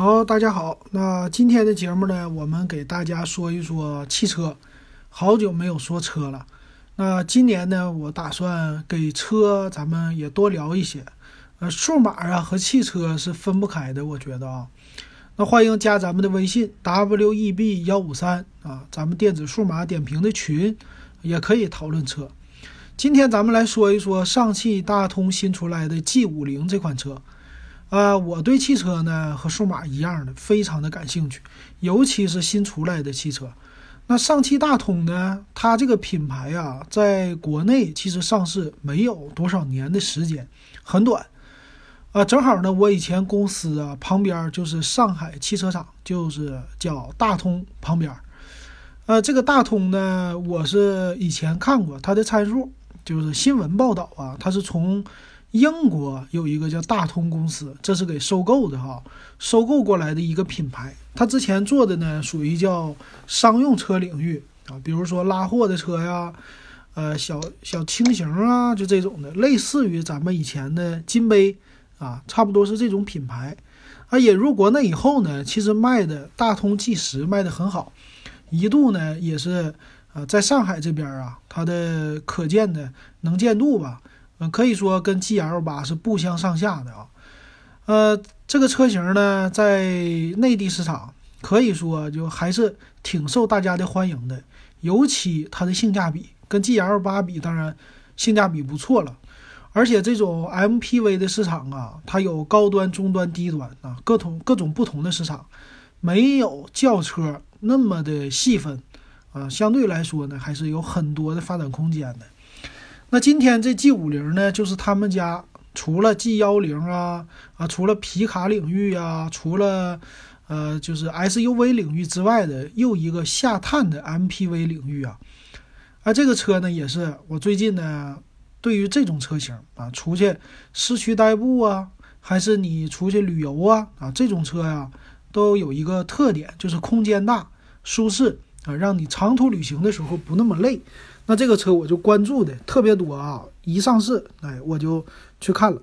好，大家好。那今天的节目呢，我们给大家说一说汽车。好久没有说车了。那今年呢，我打算给车咱们也多聊一些。呃，数码啊和汽车是分不开的，我觉得啊。那欢迎加咱们的微信 w e b 幺五三啊，咱们电子数码点评的群，也可以讨论车。今天咱们来说一说上汽大通新出来的 G 五零这款车。啊，我对汽车呢和数码一样的，非常的感兴趣，尤其是新出来的汽车。那上汽大通呢，它这个品牌啊，在国内其实上市没有多少年的时间，很短。啊，正好呢，我以前公司啊旁边就是上海汽车厂，就是叫大通旁边。呃，这个大通呢，我是以前看过它的参数。就是新闻报道啊，它是从英国有一个叫大通公司，这是给收购的哈，收购过来的一个品牌。它之前做的呢，属于叫商用车领域啊，比如说拉货的车呀，呃，小小轻型啊，就这种的，类似于咱们以前的金杯啊，差不多是这种品牌。啊，引入国内以后呢，其实卖的大通计时卖的很好，一度呢也是。呃，在上海这边啊，它的可见的能见度吧，嗯，可以说跟 GL 八是不相上下的啊。呃，这个车型呢，在内地市场可以说就还是挺受大家的欢迎的，尤其它的性价比跟 GL 八比，当然性价比不错了。而且这种 MPV 的市场啊，它有高端、中端、低端啊，各种各种不同的市场，没有轿车那么的细分。啊，相对来说呢，还是有很多的发展空间的。那今天这 G 五零呢，就是他们家除了 G 幺零啊啊，除了皮卡领域啊，除了呃就是 SUV 领域之外的又一个下探的 MPV 领域啊。啊，这个车呢，也是我最近呢，对于这种车型啊，出去市区代步啊，还是你出去旅游啊啊，这种车呀，都有一个特点，就是空间大、舒适。啊，让你长途旅行的时候不那么累，那这个车我就关注的特别多啊！一上市，哎，我就去看了。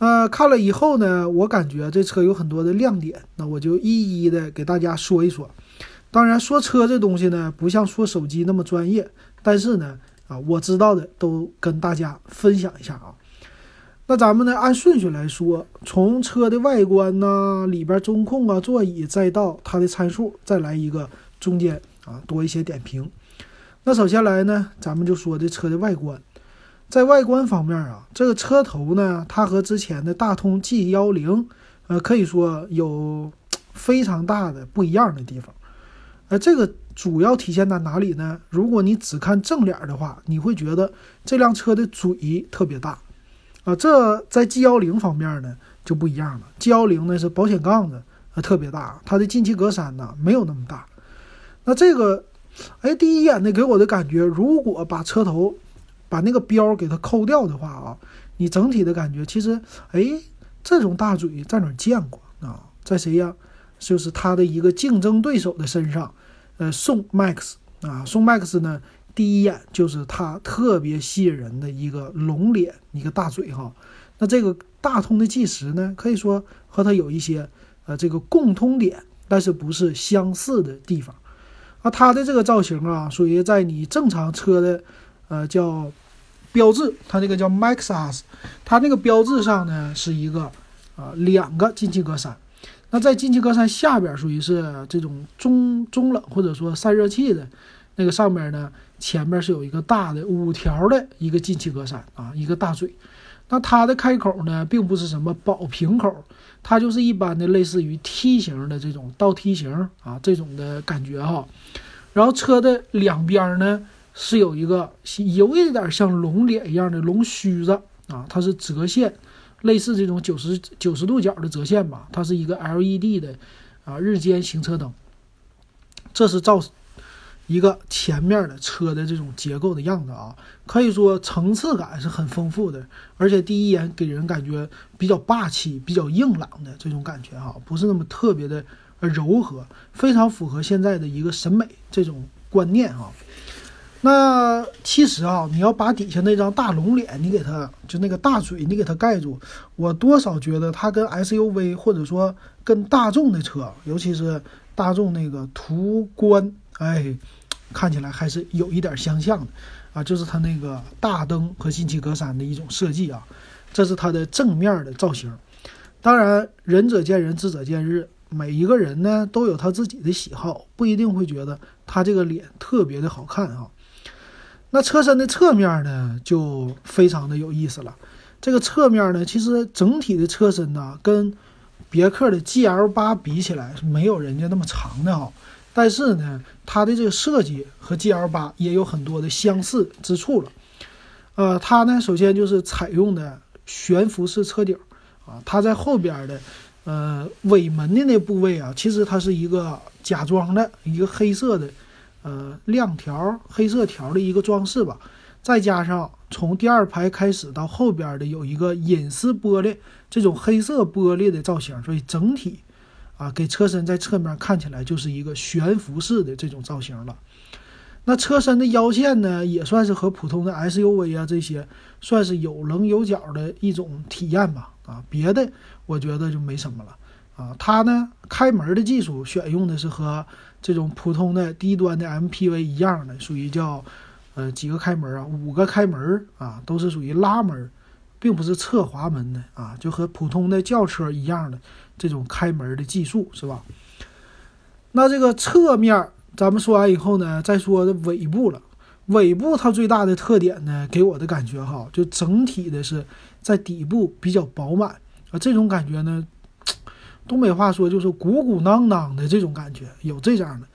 呃，看了以后呢，我感觉这车有很多的亮点，那我就一一的给大家说一说。当然，说车这东西呢，不像说手机那么专业，但是呢，啊，我知道的都跟大家分享一下啊。那咱们呢，按顺序来说，从车的外观呐，里边中控啊、座椅，再到它的参数，再来一个中间。啊，多一些点评。那首先来呢，咱们就说这车的外观，在外观方面啊，这个车头呢，它和之前的大通 G 幺零，呃，可以说有非常大的不一样的地方。呃，这个主要体现在哪里呢？如果你只看正脸的话，你会觉得这辆车的嘴特别大。啊，这在 G 幺零方面呢就不一样了。G 幺零呢是保险杠子呃特别大，它的进气格栅呢没有那么大。那这个，哎，第一眼呢给我的感觉，如果把车头把那个标给它抠掉的话啊，你整体的感觉其实，哎，这种大嘴在哪见过啊？在谁呀？就是他的一个竞争对手的身上，呃，宋 MAX 啊，宋 MAX 呢，第一眼就是它特别吸引人的一个龙脸，一个大嘴哈。那这个大通的计时呢，可以说和它有一些呃这个共通点，但是不是相似的地方。啊，它的这个造型啊，属于在你正常车的，呃，叫标志，它这个叫 Maxus，它那个标志上呢是一个啊两个进气格栅，那在进气格栅下边属于是这种中中冷或者说散热器的那个上面呢，前面是有一个大的五条的一个进气格栅啊，一个大嘴。那它的开口呢，并不是什么宝瓶口，它就是一般的类似于梯形的这种倒梯形啊，这种的感觉哈。然后车的两边呢是有一个有一点像龙脸一样的龙须子啊，它是折线，类似这种九十九十度角的折线吧。它是一个 LED 的啊日间行车灯，这是造。一个前面的车的这种结构的样子啊，可以说层次感是很丰富的，而且第一眼给人感觉比较霸气、比较硬朗的这种感觉哈，不是那么特别的柔和，非常符合现在的一个审美这种观念啊。那其实啊，你要把底下那张大龙脸，你给它就那个大嘴，你给它盖住，我多少觉得它跟 SUV 或者说跟大众的车，尤其是大众那个途观，哎，看起来还是有一点相像的啊，就是它那个大灯和进气格栅的一种设计啊，这是它的正面的造型。当然，仁者见仁，智者见智，每一个人呢都有他自己的喜好，不一定会觉得他这个脸特别的好看啊。那车身的侧面呢，就非常的有意思了。这个侧面呢，其实整体的车身呢，跟别克的 GL8 比起来是没有人家那么长的哈。但是呢，它的这个设计和 GL8 也有很多的相似之处了。呃，它呢，首先就是采用的悬浮式车顶啊，它在后边的呃尾门的那部位啊，其实它是一个假装的一个黑色的。呃，亮条黑色条的一个装饰吧，再加上从第二排开始到后边的有一个隐私玻璃，这种黑色玻璃的造型，所以整体啊，给车身在侧面看起来就是一个悬浮式的这种造型了。那车身的腰线呢，也算是和普通的 SUV 啊这些算是有棱有角的一种体验吧。啊，别的我觉得就没什么了。啊，它呢开门的技术选用的是和这种普通的低端的 MPV 一样的，属于叫呃几个开门啊，五个开门啊，都是属于拉门，并不是侧滑门的啊，就和普通的轿车一样的这种开门的技术是吧？那这个侧面咱们说完以后呢，再说尾部了。尾部它最大的特点呢，给我的感觉哈，就整体的是在底部比较饱满啊，这种感觉呢。东北话说就是鼓鼓囊囊的这种感觉，有这样的。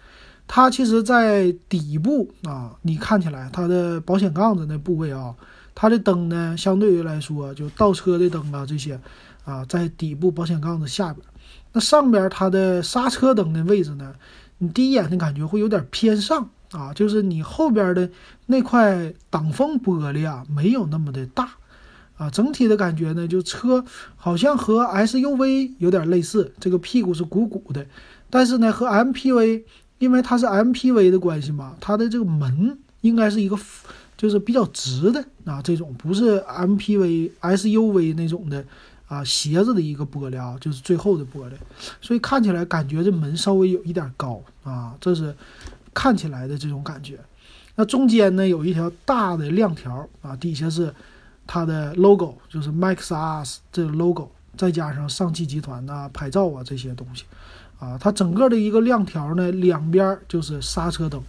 它其实，在底部啊，你看起来它的保险杠子那部位啊，它的灯呢，相对于来说，就倒车的灯啊这些啊，在底部保险杠的下边。那上边它的刹车灯的位置呢，你第一眼的感觉会有点偏上啊，就是你后边的那块挡风玻璃啊，没有那么的大。啊，整体的感觉呢，就车好像和 SUV 有点类似，这个屁股是鼓鼓的，但是呢，和 MPV，因为它是 MPV 的关系嘛，它的这个门应该是一个就是比较直的啊，这种不是 MPV、SUV 那种的啊，斜着的一个玻璃啊，就是最后的玻璃，所以看起来感觉这门稍微有一点高啊，这是看起来的这种感觉。那中间呢，有一条大的亮条啊，底下是。它的 logo 就是 MAXUS 这个 logo，再加上上汽集团呐、牌照啊这些东西，啊，它整个的一个亮条呢，两边就是刹车灯，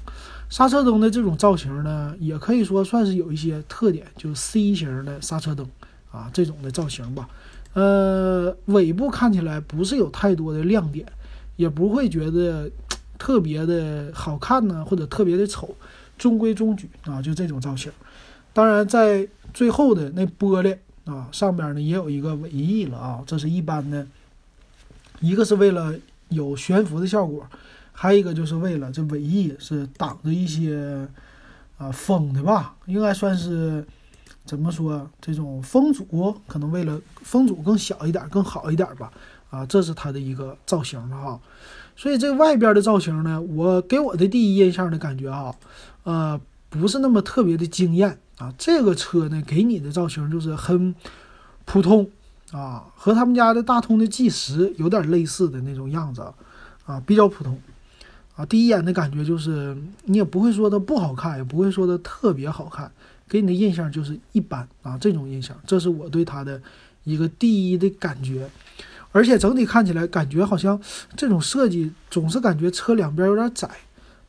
刹车灯的这种造型呢，也可以说算是有一些特点，就是 C 型的刹车灯啊这种的造型吧。呃，尾部看起来不是有太多的亮点，也不会觉得特别的好看呢，或者特别的丑，中规中矩啊，就这种造型。当然在最后的那玻璃啊，上边呢也有一个尾翼了啊，这是一般的，一个是为了有悬浮的效果，还有一个就是为了这尾翼是挡着一些啊风的吧，应该算是怎么说这种风阻，可能为了风阻更小一点，更好一点吧啊，这是它的一个造型了哈。所以这外边的造型呢，我给我的第一印象的感觉啊，呃，不是那么特别的惊艳。啊，这个车呢，给你的造型就是很普通啊，和他们家的大通的 G 十有点类似的那种样子啊，比较普通啊。第一眼的感觉就是你也不会说它不好看，也不会说它特别好看，给你的印象就是一般啊，这种印象，这是我对它的一个第一的感觉。而且整体看起来，感觉好像这种设计总是感觉车两边有点窄，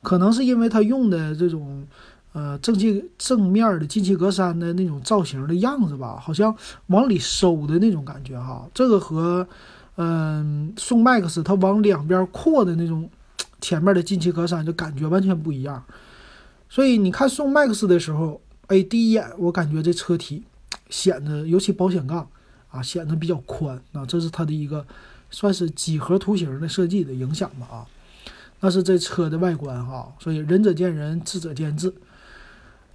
可能是因为它用的这种。呃，正气正面的进气格栅的那种造型的样子吧，好像往里收的那种感觉哈。这个和，嗯，宋 MAX 它往两边扩的那种前面的进气格栅就感觉完全不一样。所以你看宋 MAX 的时候，哎，第一眼我感觉这车体显得，尤其保险杠啊，显得比较宽啊，这是它的一个算是几何图形的设计的影响吧啊。那是这车的外观哈，所以仁者见仁，智者见智。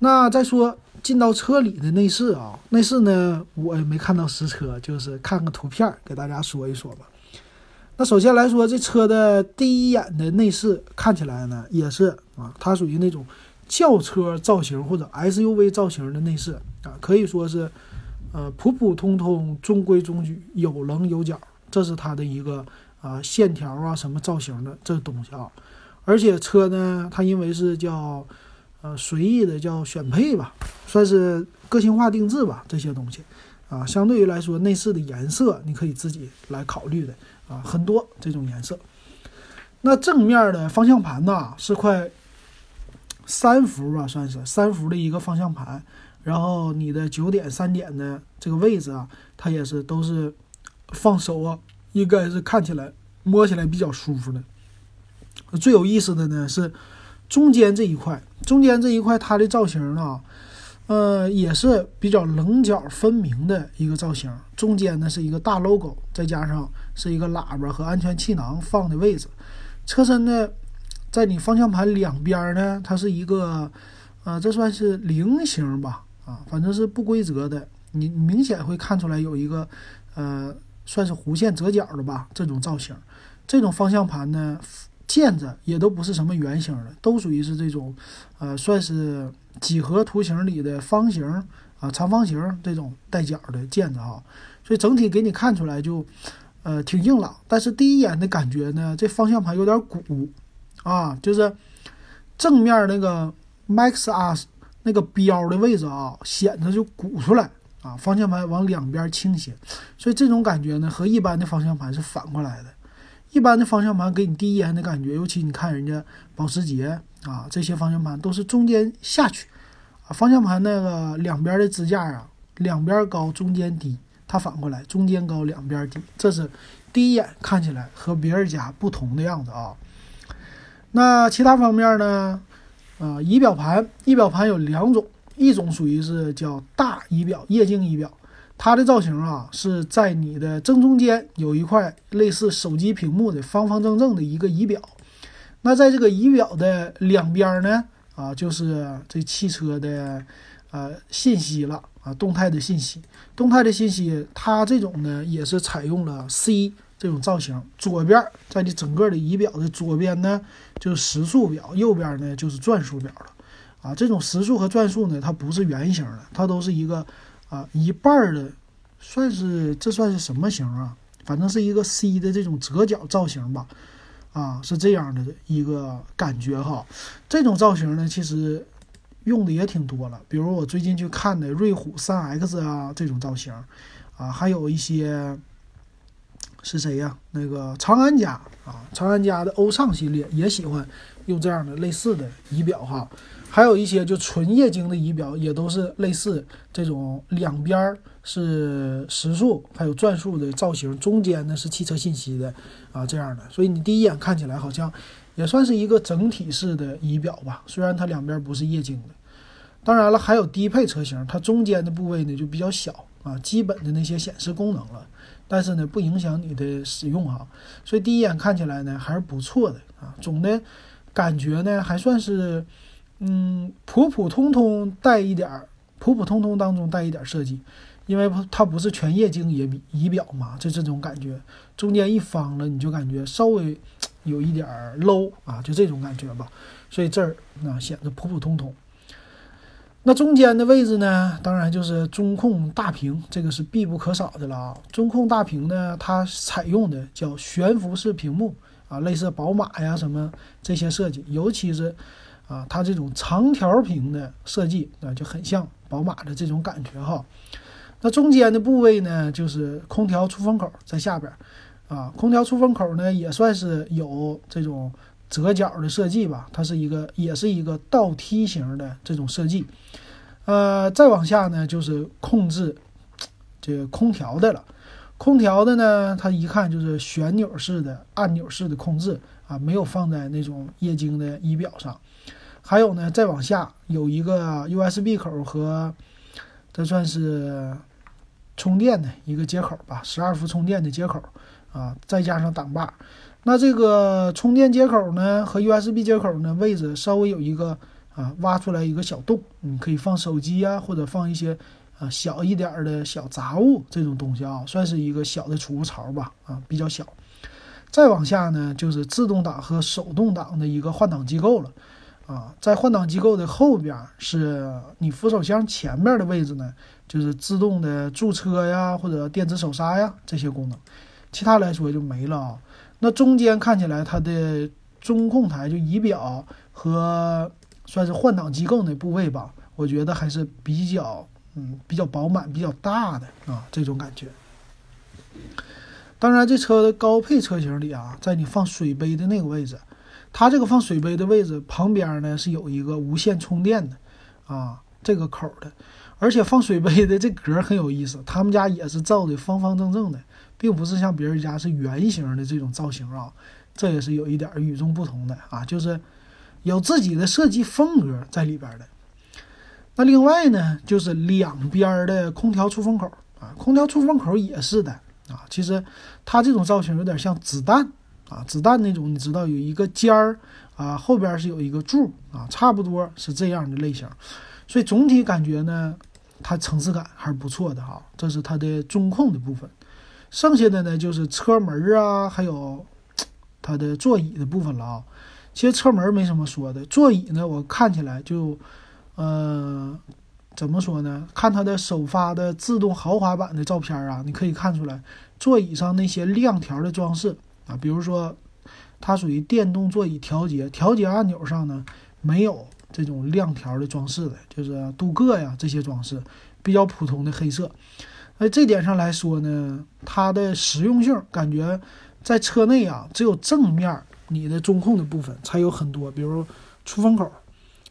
那再说进到车里的内饰啊，内饰呢我也没看到实车，就是看个图片给大家说一说吧。那首先来说，这车的第一眼的内饰看起来呢，也是啊，它属于那种轿车造型或者 SUV 造型的内饰啊，可以说是呃普普通通、中规中矩、有棱有角，这是它的一个啊线条啊什么造型的这东西啊。而且车呢，它因为是叫呃随意的叫选配吧，算是个性化定制吧，这些东西啊，相对于来说内饰的颜色你可以自己来考虑的啊，很多这种颜色。那正面的方向盘呢是块三幅吧，算是三幅的一个方向盘，然后你的九点三点的这个位置啊，它也是都是放手啊，应该是看起来摸起来比较舒服的。最有意思的呢是中间这一块，中间这一块它的造型呢，呃，也是比较棱角分明的一个造型。中间呢是一个大 logo，再加上是一个喇叭和安全气囊放的位置。车身呢，在你方向盘两边呢，它是一个，呃，这算是菱形吧，啊，反正是不规则的。你明显会看出来有一个，呃，算是弧线折角的吧，这种造型。这种方向盘呢。键子也都不是什么圆形的，都属于是这种，呃，算是几何图形里的方形啊、长方形这种带角的键子哈。所以整体给你看出来就，呃，挺硬朗。但是第一眼的感觉呢，这方向盘有点鼓啊，就是正面那个 Max R 那个标的位置啊，显得就鼓出来啊，方向盘往两边倾斜。所以这种感觉呢，和一般的方向盘是反过来的。一般的方向盘给你第一眼的感觉，尤其你看人家保时捷啊，这些方向盘都是中间下去，啊，方向盘那个两边的支架啊，两边高中间低，它反过来中间高两边低，这是第一眼看起来和别人家不同的样子啊。那其他方面呢？啊，仪表盘，仪表盘有两种，一种属于是叫大仪表液晶仪表。它的造型啊，是在你的正中间有一块类似手机屏幕的方方正正的一个仪表。那在这个仪表的两边呢，啊，就是这汽车的呃信息了啊，动态的信息。动态的信息，它这种呢也是采用了 C 这种造型。左边在你整个的仪表的左边呢，就是时速表，右边呢就是转速表了。啊，这种时速和转速呢，它不是圆形的，它都是一个。啊，一半的，算是这算是什么型啊？反正是一个 C 的这种折角造型吧。啊，是这样的一个感觉哈。这种造型呢，其实用的也挺多了。比如我最近去看的瑞虎三 X 啊，这种造型啊，还有一些是谁呀？那个长安家啊，长安家的欧尚系列也喜欢用这样的类似的仪表哈。还有一些就纯液晶的仪表，也都是类似这种两边是时速还有转速的造型，中间呢是汽车信息的啊这样的。所以你第一眼看起来好像也算是一个整体式的仪表吧，虽然它两边不是液晶的。当然了，还有低配车型，它中间的部位呢就比较小啊，基本的那些显示功能了，但是呢不影响你的使用啊。所以第一眼看起来呢还是不错的啊，总的感觉呢还算是。嗯，普普通通带一点儿，普普通通当中带一点设计，因为它不是全液晶仪仪表嘛，就这种感觉，中间一方了，你就感觉稍微有一点 low 啊，就这种感觉吧。所以这儿啊显得普普通通。那中间的位置呢，当然就是中控大屏，这个是必不可少的了啊。中控大屏呢，它采用的叫悬浮式屏幕啊，类似宝马呀什么这些设计，尤其是。啊，它这种长条屏的设计啊，就很像宝马的这种感觉哈。那中间的部位呢，就是空调出风口在下边啊。空调出风口呢，也算是有这种折角的设计吧。它是一个，也是一个倒梯形的这种设计。呃，再往下呢，就是控制这个空调的了。空调的呢，它一看就是旋钮式的、按钮式的控制啊，没有放在那种液晶的仪表上。还有呢，再往下有一个 USB 口和这算是充电的一个接口吧，十二伏充电的接口啊，再加上挡把。那这个充电接口呢和 USB 接口呢位置稍微有一个啊挖出来一个小洞，你可以放手机啊，或者放一些啊小一点的小杂物这种东西啊，算是一个小的储物槽吧啊，比较小。再往下呢就是自动挡和手动挡的一个换挡机构了。啊，在换挡机构的后边是你扶手箱前面的位置呢，就是自动的驻车呀或者电子手刹呀这些功能，其他来说就没了啊。那中间看起来它的中控台就仪表和算是换挡机构那部位吧，我觉得还是比较嗯比较饱满、比较大的啊这种感觉。当然，这车的高配车型里啊，在你放水杯的那个位置。它这个放水杯的位置旁边呢是有一个无线充电的，啊，这个口的，而且放水杯的这格很有意思，他们家也是造的方方正正的，并不是像别人家是圆形的这种造型啊，这也是有一点与众不同的啊，就是有自己的设计风格在里边的。那另外呢，就是两边的空调出风口啊，空调出风口也是的啊，其实它这种造型有点像子弹。啊，子弹那种，你知道有一个尖儿啊，后边是有一个柱啊，差不多是这样的类型，所以总体感觉呢，它层次感还是不错的哈。这是它的中控的部分，剩下的呢就是车门啊，还有它的座椅的部分了啊。其实车门没什么说的，座椅呢，我看起来就，呃，怎么说呢？看它的首发的自动豪华版的照片啊，你可以看出来座椅上那些亮条的装饰。啊，比如说，它属于电动座椅调节，调节按钮上呢没有这种亮条的装饰的，就是镀铬呀这些装饰，比较普通的黑色。在这点上来说呢，它的实用性感觉在车内啊，只有正面你的中控的部分才有很多，比如出风口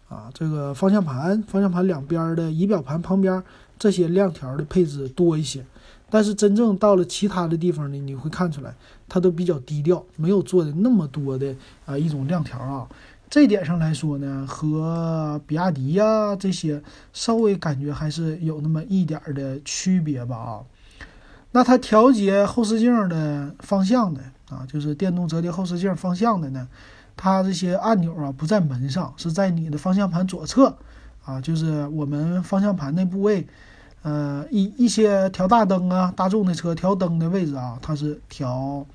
啊，这个方向盘、方向盘两边的仪表盘旁边这些亮条的配置多一些。但是真正到了其他的地方呢，你会看出来，它都比较低调，没有做的那么多的啊一种亮条啊。这点上来说呢，和比亚迪呀这些稍微感觉还是有那么一点的区别吧啊。那它调节后视镜的方向的啊，就是电动折叠后视镜方向的呢，它这些按钮啊不在门上，是在你的方向盘左侧啊，就是我们方向盘那部位。呃，一一些调大灯啊，大众的车调灯的位置啊，它是调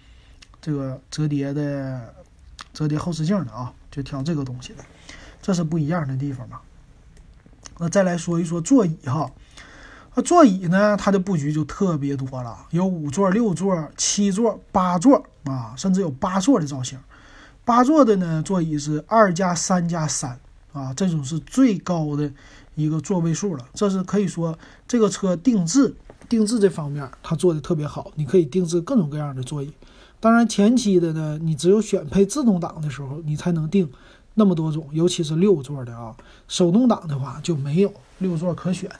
这个折叠的折叠后视镜的啊，就挑这个东西的，这是不一样的地方嘛。那再来说一说座椅哈，那座椅呢，它的布局就特别多了，有五座、六座、七座、八座啊，甚至有八座的造型。八座的呢，座椅是二加三加三啊，这种是最高的。一个座位数了，这是可以说这个车定制定制这方面它做的特别好，你可以定制各种各样的座椅。当然前期的呢，你只有选配自动挡的时候，你才能定那么多种，尤其是六座的啊。手动挡的话就没有六座可选。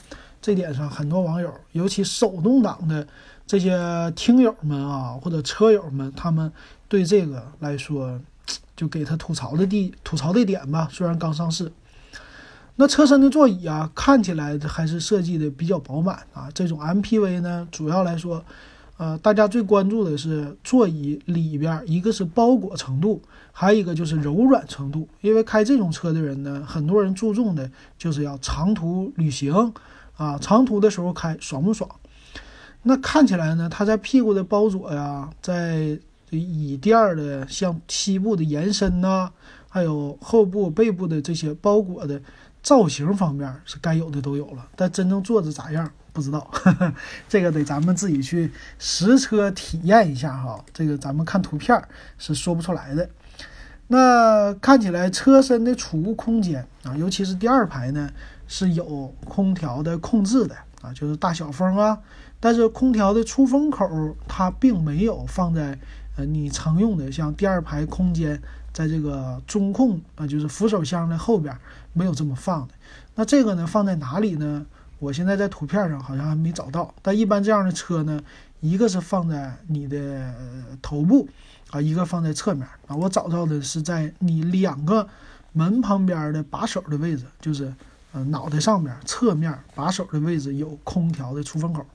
这点上，很多网友，尤其手动挡的这些听友们啊，或者车友们，他们对这个来说，就给他吐槽的地吐槽的点吧。虽然刚上市。那车身的座椅啊，看起来还是设计的比较饱满啊。这种 MPV 呢，主要来说，呃，大家最关注的是座椅里边，一个是包裹程度，还有一个就是柔软程度。因为开这种车的人呢，很多人注重的就是要长途旅行啊，长途的时候开爽不爽？那看起来呢，它在屁股的包裹呀，在椅垫的像膝部的延伸呐，还有后部、背部的这些包裹的。造型方面是该有的都有了，但真正坐着咋样不知道，这个得咱们自己去实车体验一下哈。这个咱们看图片是说不出来的。那看起来车身的储物空间啊，尤其是第二排呢是有空调的控制的啊，就是大小风啊。但是空调的出风口它并没有放在呃你常用的像第二排空间。在这个中控啊，就是扶手箱的后边没有这么放的。那这个呢，放在哪里呢？我现在在图片上好像还没找到。但一般这样的车呢，一个是放在你的头部啊，一个放在侧面啊。我找到的是在你两个门旁边的把手的位置，就是呃脑袋上面侧面把手的位置有空调的出风口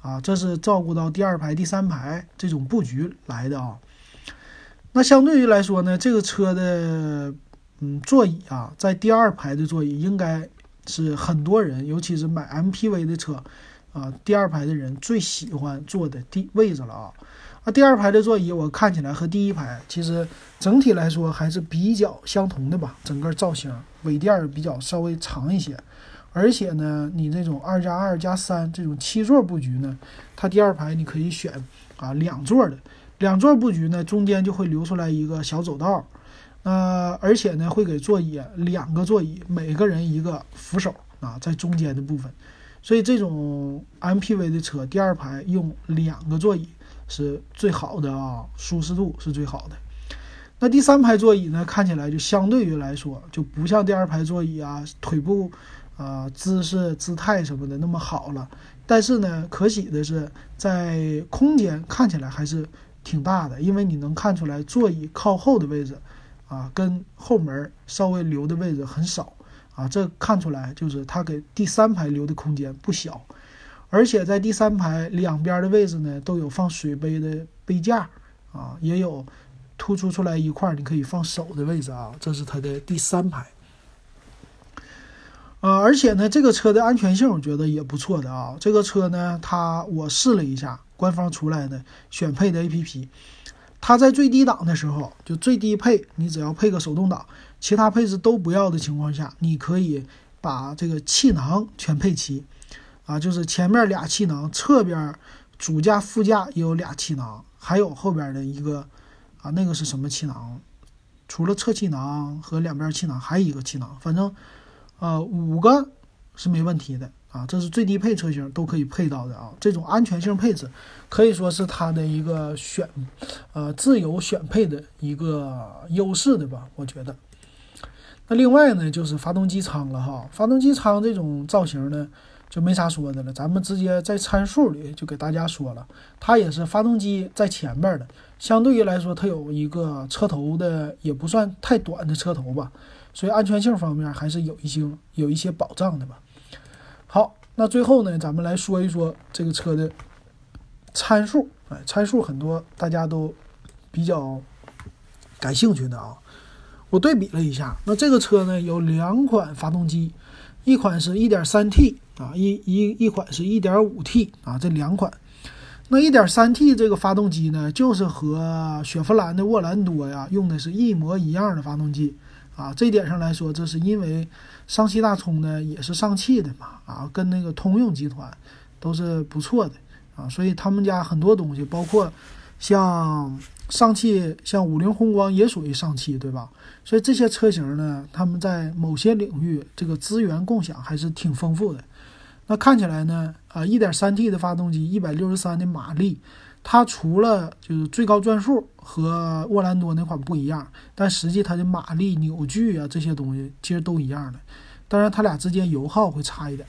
啊。这是照顾到第二排、第三排这种布局来的啊。那相对于来说呢，这个车的嗯座椅啊，在第二排的座椅应该是很多人，尤其是买 MPV 的车啊，第二排的人最喜欢坐的地位置了啊。啊，第二排的座椅我看起来和第一排其实整体来说还是比较相同的吧，整个造型尾垫比较稍微长一些，而且呢，你这种二加二加三这种七座布局呢，它第二排你可以选啊两座的，两座布局呢中间就会留出来一个小走道，呃，而且呢会给座椅两个座椅，每个人一个扶手啊在中间的部分，所以这种 MPV 的车第二排用两个座椅。是最好的啊，舒适度是最好的。那第三排座椅呢，看起来就相对于来说就不像第二排座椅啊，腿部啊姿势姿态什么的那么好了。但是呢，可喜的是在空间看起来还是挺大的，因为你能看出来座椅靠后的位置啊，跟后门稍微留的位置很少啊，这看出来就是它给第三排留的空间不小。而且在第三排两边的位置呢，都有放水杯的杯架，啊，也有突出出来一块你可以放手的位置啊。这是它的第三排，啊，而且呢，这个车的安全性我觉得也不错的啊。这个车呢，它我试了一下官方出来的选配的 APP，它在最低档的时候，就最低配，你只要配个手动挡，其他配置都不要的情况下，你可以把这个气囊全配齐。啊，就是前面俩气囊，侧边主驾、副驾也有俩气囊，还有后边的一个啊，那个是什么气囊？除了侧气囊和两边气囊，还有一个气囊，反正呃五个是没问题的啊。这是最低配车型都可以配到的啊。这种安全性配置可以说是它的一个选呃自由选配的一个优势的吧，我觉得。那另外呢，就是发动机舱了哈，发动机舱这种造型呢。就没啥说的了，咱们直接在参数里就给大家说了，它也是发动机在前边的，相对于来说，它有一个车头的，也不算太短的车头吧，所以安全性方面还是有一些有一些保障的吧。那最后呢，咱们来说一说这个车的参数，哎，参数很多大家都比较感兴趣的啊，我对比了一下，那这个车呢有两款发动机，一款是 1.3T。啊，一一一款是一点五 T 啊，这两款，那一点三 T 这个发动机呢，就是和雪佛兰的沃兰多呀用的是一模一样的发动机。啊。这一点上来说，这是因为上汽大通呢也是上汽的嘛啊，跟那个通用集团都是不错的啊，所以他们家很多东西，包括像上汽，像五菱宏光也属于上汽，对吧？所以这些车型呢，他们在某些领域这个资源共享还是挺丰富的。那看起来呢，啊，1.3T 的发动机，163的马力，它除了就是最高转速和沃兰多那款不一样，但实际它的马力、扭矩啊这些东西其实都一样的。当然，它俩之间油耗会差一点。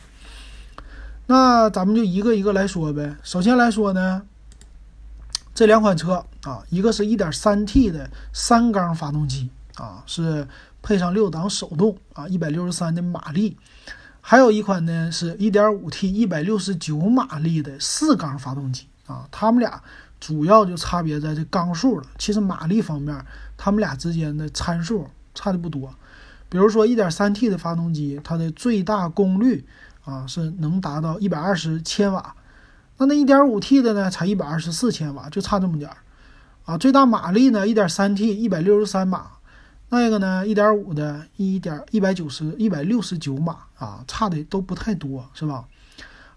那咱们就一个一个来说呗。首先来说呢，这两款车啊，一个是一点三 T 的三缸发动机啊，是配上六档手动啊，163的马力。还有一款呢，是 1.5T 169马力的四缸发动机啊，它们俩主要就差别在这缸数了。其实马力方面，它们俩之间的参数差的不多。比如说 1.3T 的发动机，它的最大功率啊是能达到120千瓦，那那 1.5T 的呢才124千瓦，就差这么点儿啊。最大马力呢，1.3T 163马。那个呢，一点五的，一点一百九十一百六十九码啊，差的都不太多，是吧？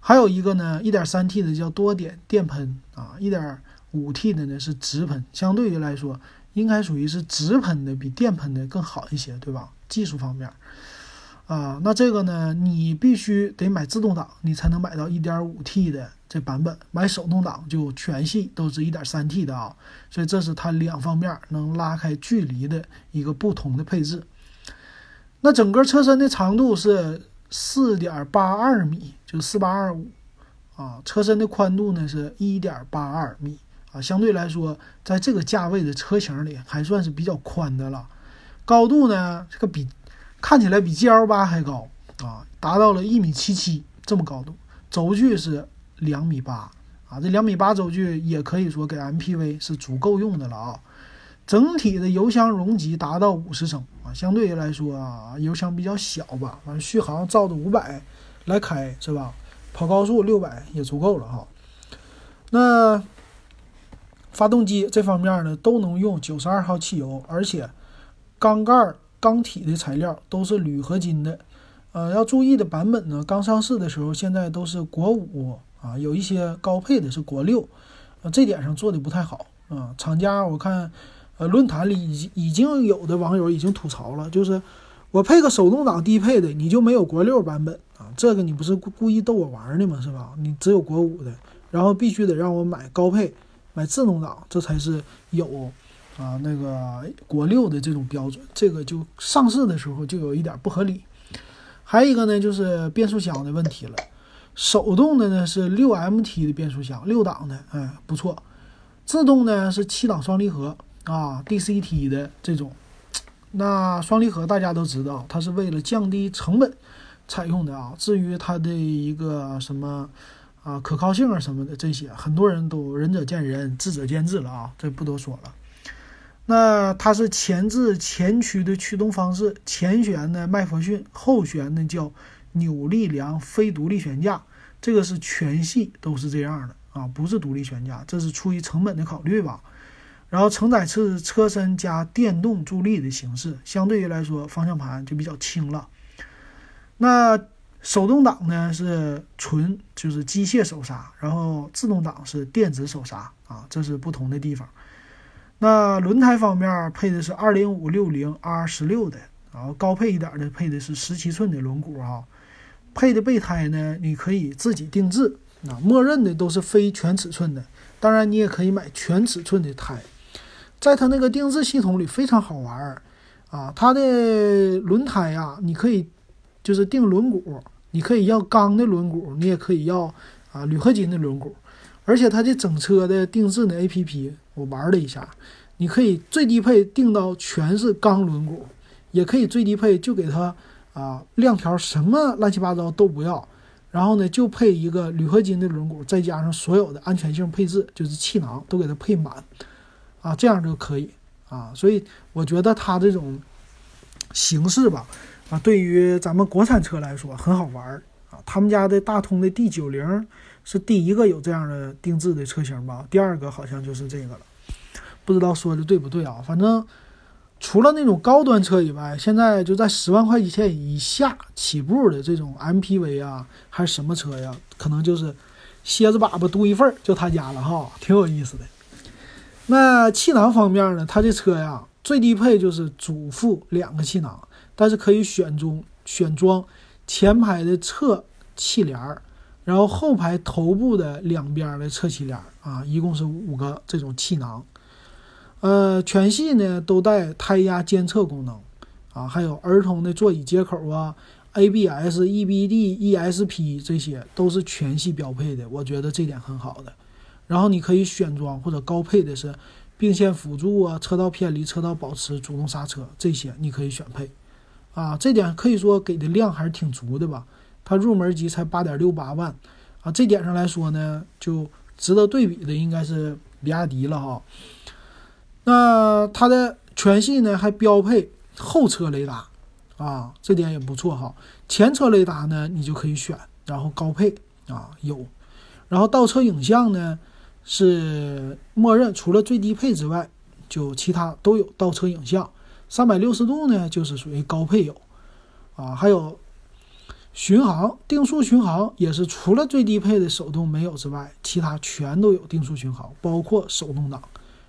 还有一个呢，一点三 T 的叫多点电喷啊，一点五 T 的呢是直喷，相对于来说，应该属于是直喷的比电喷的更好一些，对吧？技术方面。啊，那这个呢，你必须得买自动挡，你才能买到 1.5T 的这版本。买手动挡就全系都是一点三 T 的啊，所以这是它两方面能拉开距离的一个不同的配置。那整个车身的长度是4.82米，就4825啊。车身的宽度呢是1.82米啊，相对来说，在这个价位的车型里还算是比较宽的了。高度呢，这个比。看起来比 G L 八还高啊，达到了一米七七这么高度，轴距是两米八啊，这两米八轴距也可以说给 M P V 是足够用的了啊。整体的油箱容积达到五十升啊，相对于来说啊，油箱比较小吧，反正续航照着五百来开是吧？跑高速六百也足够了哈。那发动机这方面呢都能用九十二号汽油，而且缸盖、缸体的材料都是铝合金的。呃，要注意的版本呢，刚上市的时候现在都是国五啊，有一些高配的是国六，这点上做的不太好啊。厂家我看，呃，论坛里已经已经有的网友已经吐槽了，就是我配个手动挡低配的，你就没有国六版本啊？这个你不是故故意逗我玩的吗？是吧？你只有国五的，然后必须得让我买高配，买自动挡，这才是有啊那个国六的这种标准，这个就上市的时候就有一点不合理。还有一个呢，就是变速箱的问题了。手动的呢是六 MT 的变速箱，六档的，哎，不错。自动呢是七档双离合啊，DCT 的这种。那双离合大家都知道，它是为了降低成本采用的啊。至于它的一个什么啊可靠性啊什么的这些，很多人都仁者见仁，智者见智了啊，这不多说了。那它是前置前驱的驱动方式，前悬的麦弗逊，后悬的叫扭力梁非独立悬架，这个是全系都是这样的啊，不是独立悬架，这是出于成本的考虑吧。然后承载是车身加电动助力的形式，相对于来说方向盘就比较轻了。那手动挡呢是纯就是机械手刹，然后自动挡是电子手刹啊，这是不同的地方。那轮胎方面配的是二零五六零 R 十六的，然后高配一点的配的是十七寸的轮毂哈。配的备胎呢，你可以自己定制，啊，默认的都是非全尺寸的。当然，你也可以买全尺寸的胎。在它那个定制系统里非常好玩儿啊，它的轮胎呀，你可以就是定轮毂，你可以要钢的轮毂，你也可以要啊铝合金的轮毂。而且它这整车的定制的 A P P，我玩了一下，你可以最低配定到全是钢轮毂，也可以最低配就给它啊亮条什么乱七八糟都不要，然后呢就配一个铝合金的轮毂，再加上所有的安全性配置，就是气囊都给它配满，啊这样就可以啊。所以我觉得它这种形式吧，啊对于咱们国产车来说很好玩儿啊。他们家的大通的 D 九零。是第一个有这样的定制的车型吧？第二个好像就是这个了，不知道说的对不对啊？反正除了那种高端车以外，现在就在十万块钱以下起步的这种 MPV 啊，还是什么车呀？可能就是蝎子粑粑独一份儿，就他家了哈，挺有意思的。那气囊方面呢？它这车呀，最低配就是主副两个气囊，但是可以选中选装前排的侧气帘儿。然后后排头部的两边的侧气帘儿啊，一共是五个这种气囊，呃，全系呢都带胎压监测功能啊，还有儿童的座椅接口啊，ABS、EBD、ESP 这些都是全系标配的，我觉得这点很好的。然后你可以选装或者高配的是并线辅助啊，车道偏离、车道保持、主动刹车这些你可以选配啊，这点可以说给的量还是挺足的吧。它入门级才八点六八万，啊，这点上来说呢，就值得对比的应该是比亚迪了哈。那它的全系呢还标配后车雷达，啊，这点也不错哈。前车雷达呢你就可以选，然后高配啊有，然后倒车影像呢是默认，除了最低配之外，就其他都有倒车影像。三百六十度呢就是属于高配有，啊，还有。巡航定速巡航也是除了最低配的手动没有之外，其他全都有定速巡航，包括手动挡。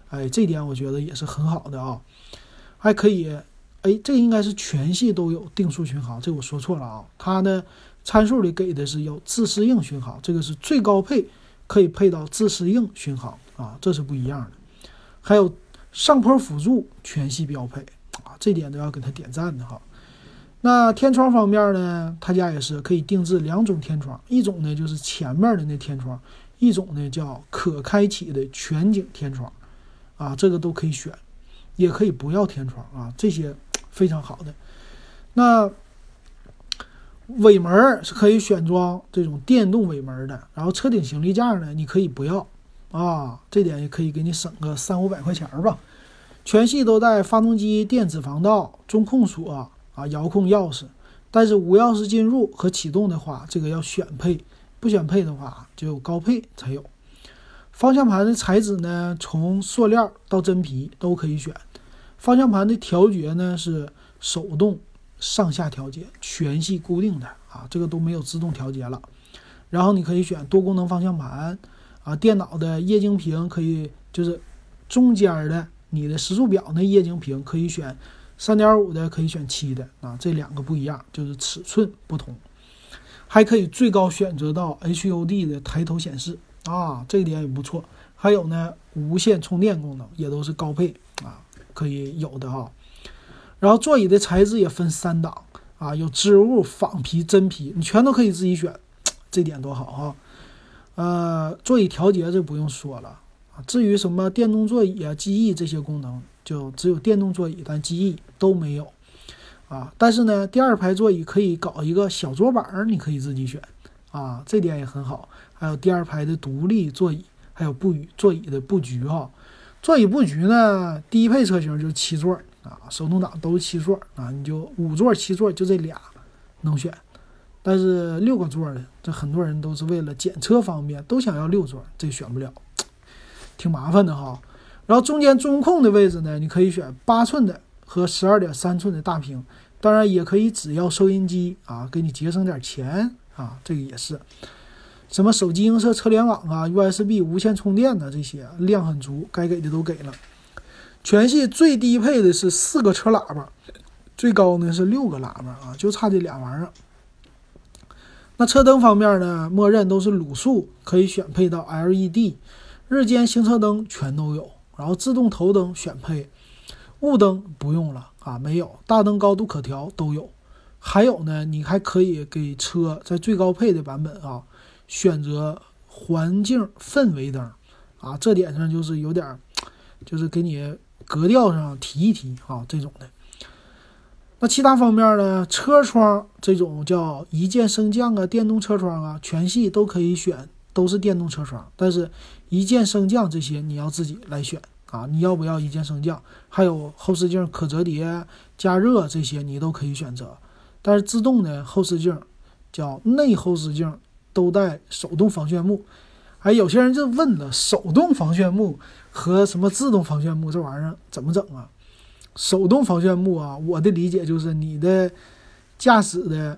哎，这点我觉得也是很好的啊，还可以。哎，这应该是全系都有定速巡航，这我说错了啊。它呢参数里给的是有自适应巡航，这个是最高配可以配到自适应巡航啊，这是不一样的。还有上坡辅助全系标配，这点都要给他点赞的哈。那天窗方面呢，他家也是可以定制两种天窗，一种呢就是前面的那天窗，一种呢叫可开启的全景天窗，啊，这个都可以选，也可以不要天窗啊，这些非常好的。那尾门是可以选装这种电动尾门的，然后车顶行李架呢，你可以不要啊，这点也可以给你省个三五百块钱吧。全系都带发动机电子防盗、中控锁。啊，遥控钥匙，但是无钥匙进入和启动的话，这个要选配，不选配的话就高配才有。方向盘的材质呢，从塑料到真皮都可以选。方向盘的调节呢是手动上下调节，全系固定的啊，这个都没有自动调节了。然后你可以选多功能方向盘啊，电脑的液晶屏可以就是中间的你的时速表那液晶屏可以选三点五的，可以选七的啊，这两个不一样，就是尺寸不同。还可以最高选择到 HUD 的抬头显示啊，这点也不错。还有呢，无线充电功能也都是高配啊，可以有的哈。然后座椅的材质也分三档啊，有织物、仿皮、真皮，你全都可以自己选，这点多好哈。呃，座椅调节这不用说了。至于什么电动座椅啊、记忆这些功能，就只有电动座椅，但记忆都没有。啊，但是呢，第二排座椅可以搞一个小桌板儿，你可以自己选，啊，这点也很好。还有第二排的独立座椅，还有布椅座椅的布局哈。座椅布局呢，低配车型就七座啊，手动挡都是七座啊，你就五座七座就这俩能选。但是六个座的，这很多人都是为了检测方便，都想要六座，这选不了，挺麻烦的哈。然后中间中控的位置呢，你可以选八寸的。和十二点三寸的大屏，当然也可以只要收音机啊，给你节省点钱啊，这个也是。什么手机映射、车联网啊、USB 无线充电的这些量很足，该给的都给了。全系最低配的是四个车喇叭，最高呢是六个喇叭啊，就差这俩玩意儿。那车灯方面呢，默认都是卤素，可以选配到 LED，日间行车灯全都有，然后自动头灯选配。雾灯不用了啊，没有大灯高度可调都有，还有呢，你还可以给车在最高配的版本啊，选择环境氛围灯啊，这点上就是有点，就是给你格调上提一提啊这种的。那其他方面呢，车窗这种叫一键升降啊，电动车窗啊，全系都可以选，都是电动车窗，但是一键升降这些你要自己来选。啊，你要不要一键升降？还有后视镜可折叠、加热这些你都可以选择。但是自动的后视镜叫内后视镜都带手动防眩目。哎，有些人就问了，手动防眩目和什么自动防眩目这玩意儿怎么整啊？手动防眩目啊，我的理解就是你的驾驶的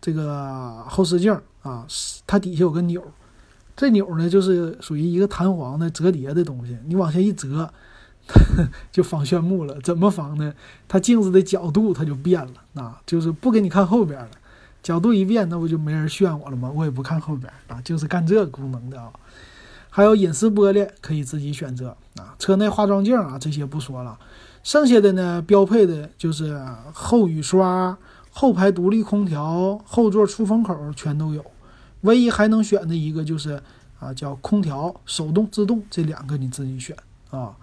这个后视镜啊，它底下有个钮。这钮呢，就是属于一个弹簧的折叠的东西，你往下一折，就防眩目了。怎么防呢？它镜子的角度它就变了啊，就是不给你看后边了。角度一变，那不就没人炫我了吗？我也不看后边啊，就是干这功能的啊。还有隐私玻璃可以自己选择啊，车内化妆镜啊这些不说了，剩下的呢标配的就是后雨刷、后排独立空调、后座出风口全都有。唯一还能选的一个就是啊，叫空调手动自动，这两个你自己选啊。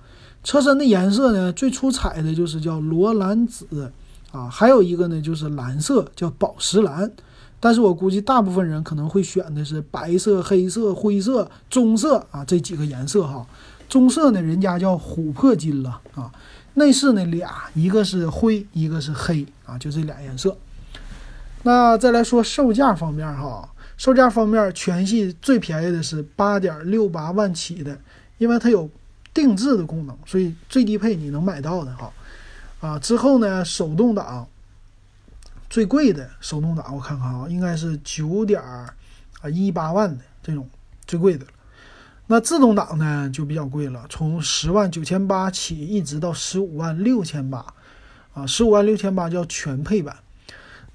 车身的颜色呢，最出彩的就是叫罗兰紫啊，还有一个呢就是蓝色，叫宝石蓝。但是我估计大部分人可能会选的是白色、黑色、灰色、棕色啊这几个颜色哈。棕色呢，人家叫琥珀金了啊。内饰呢俩，一个是灰，一个是黑啊，就这俩颜色。那再来说售价方面哈。售价方面，全系最便宜的是八点六八万起的，因为它有定制的功能，所以最低配你能买到的哈。啊，之后呢，手动挡最贵的手动挡，我看看啊，应该是九点啊一八万的这种最贵的。那自动挡呢就比较贵了，从十万九千八起，一直到十五万六千八，啊，十五万六千八叫全配版。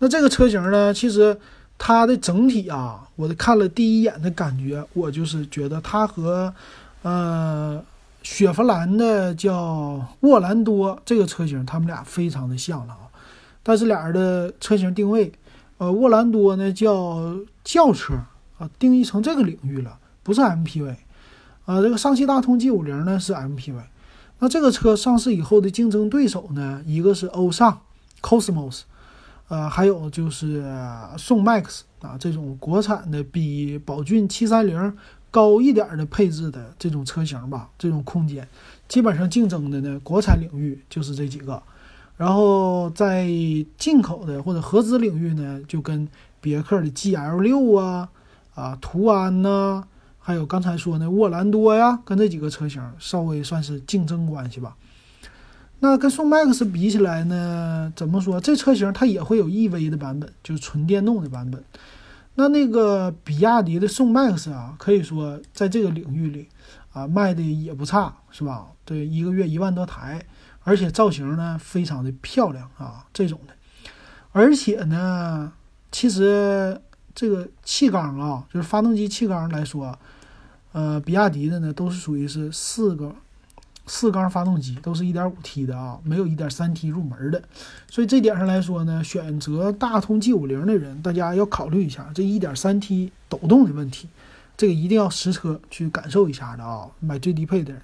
那这个车型呢，其实。它的整体啊，我看了第一眼的感觉，我就是觉得它和，呃，雪佛兰的叫沃兰多这个车型，它们俩非常的像了啊。但是俩人的车型定位，呃，沃兰多呢叫轿车啊，定义成这个领域了，不是 MPV。啊，这个上汽大通 G 五零呢是 MPV。那这个车上市以后的竞争对手呢，一个是欧尚 Cosmos。呃，还有就是宋 MAX 啊，这种国产的比宝骏七三零高一点的配置的这种车型吧，这种空间，基本上竞争的呢，国产领域就是这几个，然后在进口的或者合资领域呢，就跟别克的 GL 六啊，啊途安呐，还有刚才说的沃兰多呀，跟这几个车型稍微算是竞争关系吧。那跟宋 MAX 比起来呢，怎么说？这车型它也会有 EV 的版本，就是纯电动的版本。那那个比亚迪的宋 MAX 啊，可以说在这个领域里啊卖的也不差，是吧？对，一个月一万多台，而且造型呢非常的漂亮啊，这种的。而且呢，其实这个气缸啊，就是发动机气缸来说，呃，比亚迪的呢都是属于是四个。四缸发动机都是一点五 T 的啊，没有一点三 T 入门的，所以这点上来说呢，选择大通 G 五零的人，大家要考虑一下这一点三 T 抖动的问题，这个一定要实车去感受一下的啊。买最低配的人，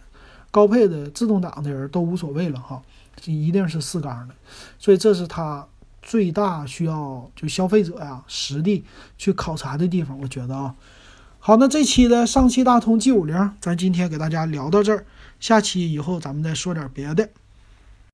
高配的自动挡的人都无所谓了哈，这一定是四缸的，所以这是它最大需要就消费者呀实地去考察的地方，我觉得啊。好，那这期的上汽大通 G 五零，咱今天给大家聊到这儿。下期以后咱们再说点别的。